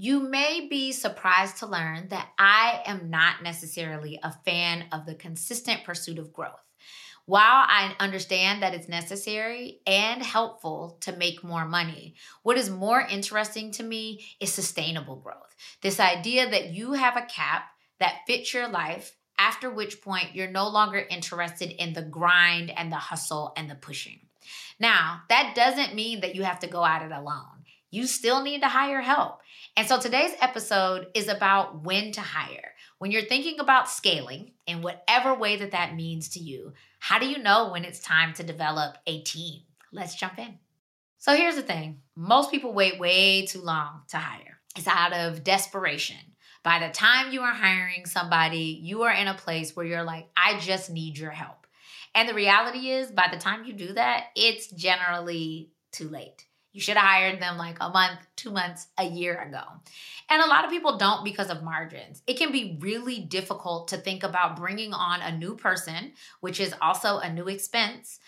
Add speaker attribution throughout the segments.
Speaker 1: you may be surprised to learn that I am not necessarily a fan of the consistent pursuit of growth. While I understand that it's necessary and helpful to make more money, what is more interesting to me is sustainable growth. This idea that you have a cap that fits your life, after which point you're no longer interested in the grind and the hustle and the pushing. Now, that doesn't mean that you have to go at it alone. You still need to hire help. And so today's episode is about when to hire. When you're thinking about scaling in whatever way that that means to you, how do you know when it's time to develop a team? Let's jump in. So here's the thing most people wait way too long to hire. It's out of desperation. By the time you are hiring somebody, you are in a place where you're like, I just need your help. And the reality is, by the time you do that, it's generally too late. You should have hired them like a month, two months, a year ago. And a lot of people don't because of margins. It can be really difficult to think about bringing on a new person, which is also a new expense,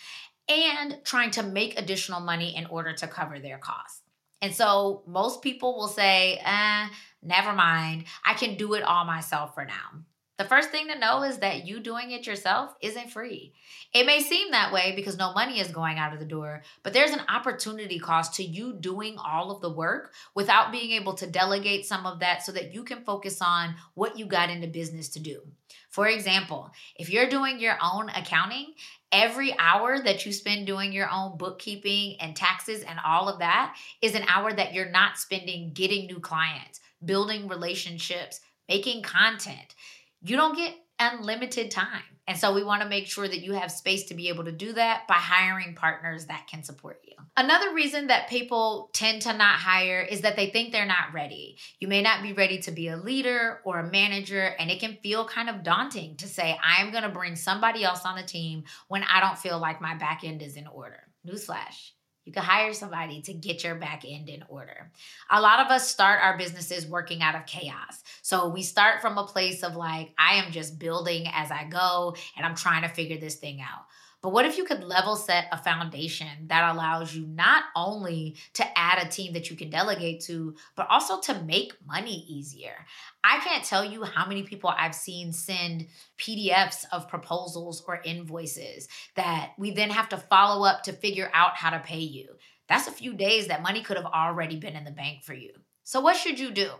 Speaker 1: and trying to make additional money in order to cover their costs. And so most people will say, eh, never mind, I can do it all myself for now. The first thing to know is that you doing it yourself isn't free. It may seem that way because no money is going out of the door, but there's an opportunity cost to you doing all of the work without being able to delegate some of that so that you can focus on what you got into business to do. For example, if you're doing your own accounting, every hour that you spend doing your own bookkeeping and taxes and all of that is an hour that you're not spending getting new clients, building relationships, making content you don't get unlimited time. And so we want to make sure that you have space to be able to do that by hiring partners that can support you. Another reason that people tend to not hire is that they think they're not ready. You may not be ready to be a leader or a manager, and it can feel kind of daunting to say, I'm going to bring somebody else on the team when I don't feel like my back end is in order. Newsflash you can hire somebody to get your back end in order. A lot of us start our businesses working out of chaos. So we start from a place of like, I am just building as I go and I'm trying to figure this thing out. But what if you could level set a foundation that allows you not only to add a team that you can delegate to, but also to make money easier? I can't tell you how many people I've seen send PDFs of proposals or invoices that we then have to follow up to figure out how to pay you. That's a few days that money could have already been in the bank for you. So, what should you do?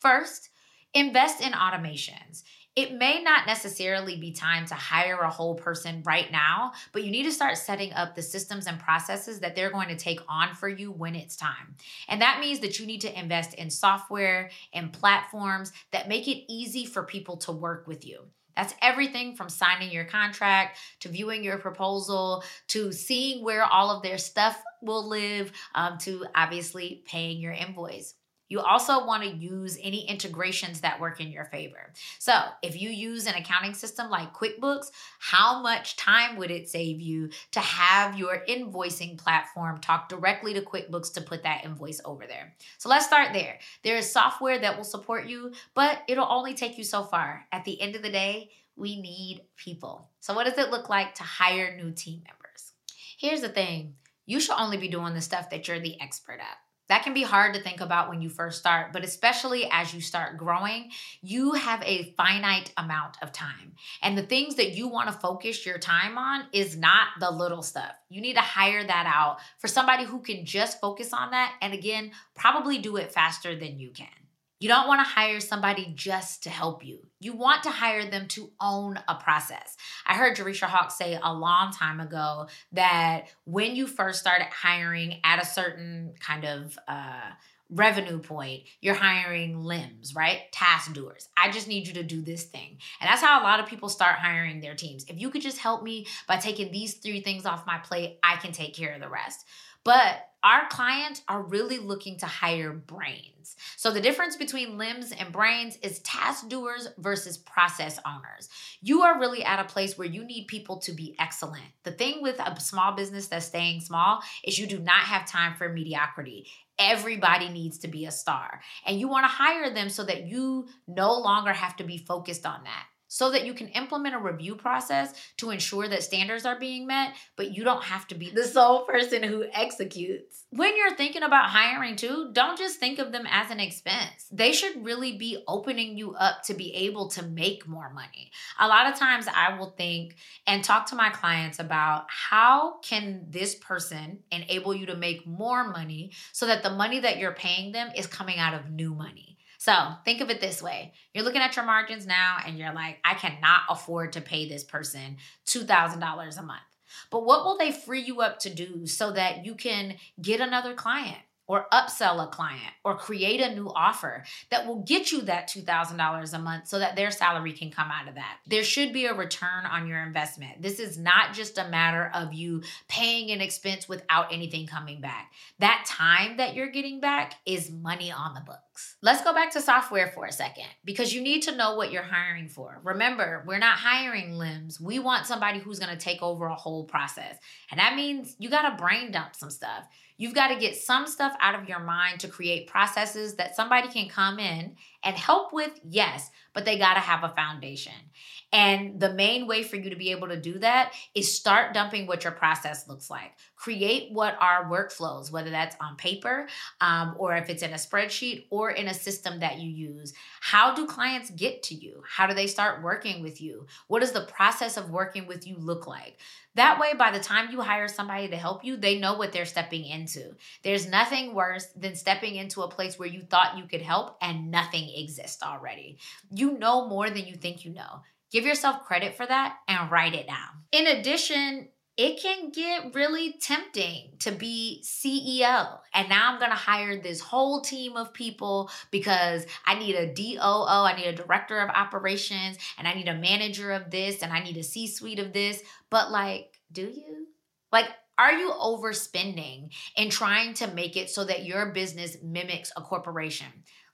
Speaker 1: First, invest in automations. It may not necessarily be time to hire a whole person right now, but you need to start setting up the systems and processes that they're going to take on for you when it's time. And that means that you need to invest in software and platforms that make it easy for people to work with you. That's everything from signing your contract to viewing your proposal to seeing where all of their stuff will live um, to obviously paying your invoice. You also want to use any integrations that work in your favor. So, if you use an accounting system like QuickBooks, how much time would it save you to have your invoicing platform talk directly to QuickBooks to put that invoice over there? So, let's start there. There is software that will support you, but it'll only take you so far. At the end of the day, we need people. So, what does it look like to hire new team members? Here's the thing you should only be doing the stuff that you're the expert at. That can be hard to think about when you first start, but especially as you start growing, you have a finite amount of time. And the things that you want to focus your time on is not the little stuff. You need to hire that out for somebody who can just focus on that and again, probably do it faster than you can. You don't want to hire somebody just to help you. You want to hire them to own a process. I heard Jerisha Hawk say a long time ago that when you first started hiring at a certain kind of uh, revenue point, you're hiring limbs, right? Task doers. I just need you to do this thing. And that's how a lot of people start hiring their teams. If you could just help me by taking these three things off my plate, I can take care of the rest. But our clients are really looking to hire brains. So the difference between limbs and brains is task doers versus process owners. You are really at a place where you need people to be excellent. The thing with a small business that's staying small is you do not have time for mediocrity. Everybody needs to be a star. And you want to hire them so that you no longer have to be focused on that so that you can implement a review process to ensure that standards are being met, but you don't have to be the sole person who executes. When you're thinking about hiring too, don't just think of them as an expense. They should really be opening you up to be able to make more money. A lot of times I will think and talk to my clients about how can this person enable you to make more money so that the money that you're paying them is coming out of new money. So think of it this way you're looking at your margins now and you're like, I cannot afford to pay this person $2,000 a month. But what will they free you up to do so that you can get another client? or upsell a client or create a new offer that will get you that $2,000 a month so that their salary can come out of that. There should be a return on your investment. This is not just a matter of you paying an expense without anything coming back. That time that you're getting back is money on the books. Let's go back to software for a second because you need to know what you're hiring for. Remember, we're not hiring limbs. We want somebody who's going to take over a whole process. And that means you got to brain dump some stuff. You've got to get some stuff out of your mind to create processes that somebody can come in and help with, yes, but they got to have a foundation. And the main way for you to be able to do that is start dumping what your process looks like. Create what are workflows, whether that's on paper um, or if it's in a spreadsheet or in a system that you use. How do clients get to you? How do they start working with you? What does the process of working with you look like? That way, by the time you hire somebody to help you, they know what they're stepping into. There's nothing worse than stepping into a place where you thought you could help and nothing exists already. You know more than you think you know. Give yourself credit for that and write it down. In addition, it can get really tempting to be CEO. And now I'm going to hire this whole team of people because I need a DOO, I need a director of operations, and I need a manager of this, and I need a C suite of this. But, like, do you? Like, are you overspending and trying to make it so that your business mimics a corporation?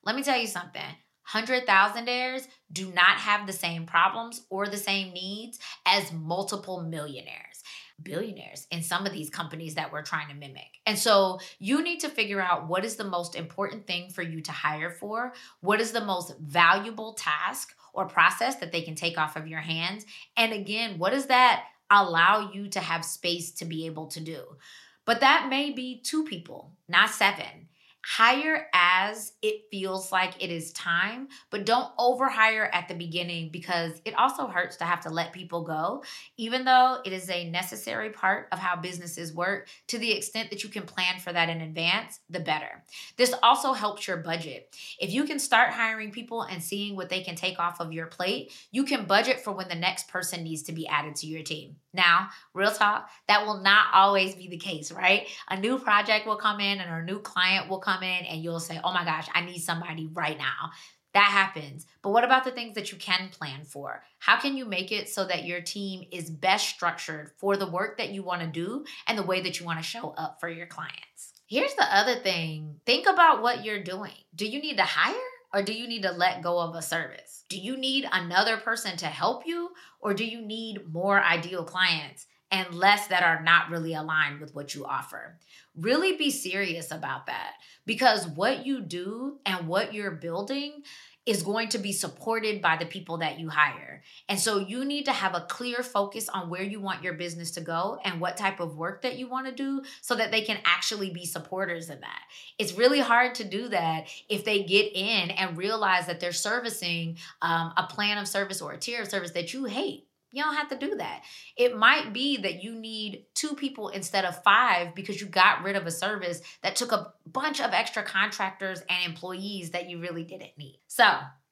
Speaker 1: Let me tell you something hundred thousandaires do not have the same problems or the same needs as multiple millionaires billionaires in some of these companies that we're trying to mimic. And so you need to figure out what is the most important thing for you to hire for, what is the most valuable task or process that they can take off of your hands. And again, what is that allow you to have space to be able to do? But that may be two people, not seven. Hire as it feels like it is time, but don't overhire at the beginning because it also hurts to have to let people go, even though it is a necessary part of how businesses work. To the extent that you can plan for that in advance, the better. This also helps your budget. If you can start hiring people and seeing what they can take off of your plate, you can budget for when the next person needs to be added to your team. Now, real talk, that will not always be the case, right? A new project will come in and a new client will come in, and you'll say, Oh my gosh, I need somebody right now. That happens. But what about the things that you can plan for? How can you make it so that your team is best structured for the work that you want to do and the way that you want to show up for your clients? Here's the other thing think about what you're doing. Do you need to hire or do you need to let go of a service? Do you need another person to help you, or do you need more ideal clients and less that are not really aligned with what you offer? Really be serious about that because what you do and what you're building is going to be supported by the people that you hire. And so you need to have a clear focus on where you want your business to go and what type of work that you want to do so that they can actually be supporters of that. It's really hard to do that if they get in and realize that they're servicing um, a plan of service or a tier of service that you hate. You don't have to do that. It might be that you need two people instead of five because you got rid of a service that took a bunch of extra contractors and employees that you really didn't need. So,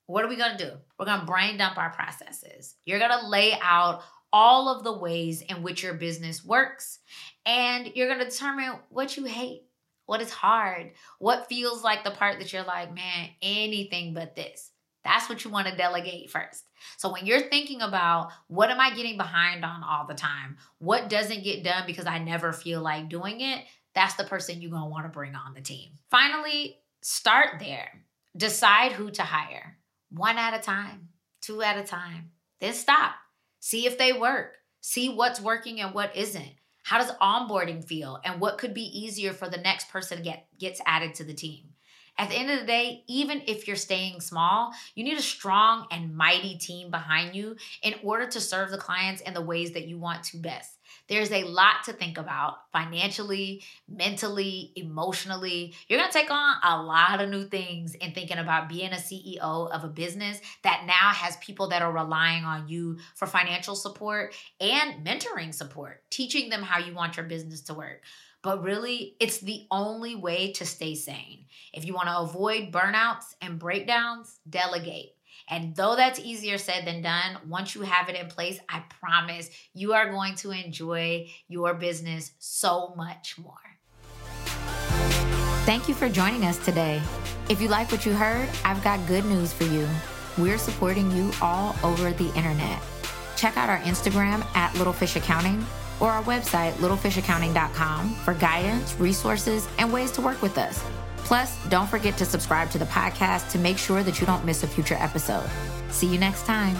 Speaker 1: what are we gonna do? We're gonna brain dump our processes. You're gonna lay out all of the ways in which your business works, and you're gonna determine what you hate, what is hard, what feels like the part that you're like, man, anything but this. That's what you want to delegate first. So when you're thinking about what am I getting behind on all the time? What doesn't get done because I never feel like doing it? that's the person you're going to want to bring on the team. Finally, start there. Decide who to hire one at a time, two at a time. Then stop. See if they work. See what's working and what isn't. How does onboarding feel and what could be easier for the next person to get gets added to the team? At the end of the day, even if you're staying small, you need a strong and mighty team behind you in order to serve the clients in the ways that you want to best. There's a lot to think about financially, mentally, emotionally. You're to take on a lot of new things in thinking about being a CEO of a business that now has people that are relying on you for financial support and mentoring support, teaching them how you want your business to work. But really, it's the only way to stay sane. If you want to avoid burnouts and breakdowns, delegate. And though that's easier said than done, once you have it in place, I promise you are going to enjoy your business so much more. Thank you for joining us today. If you like what you heard, I've got good news for you. We're supporting you all over the internet. Check out our Instagram at Littlefish Accounting or our website, littlefishaccounting.com, for guidance, resources, and ways to work with us. Plus, don't forget to subscribe to the podcast to make sure that you don't miss a future episode. See you next time.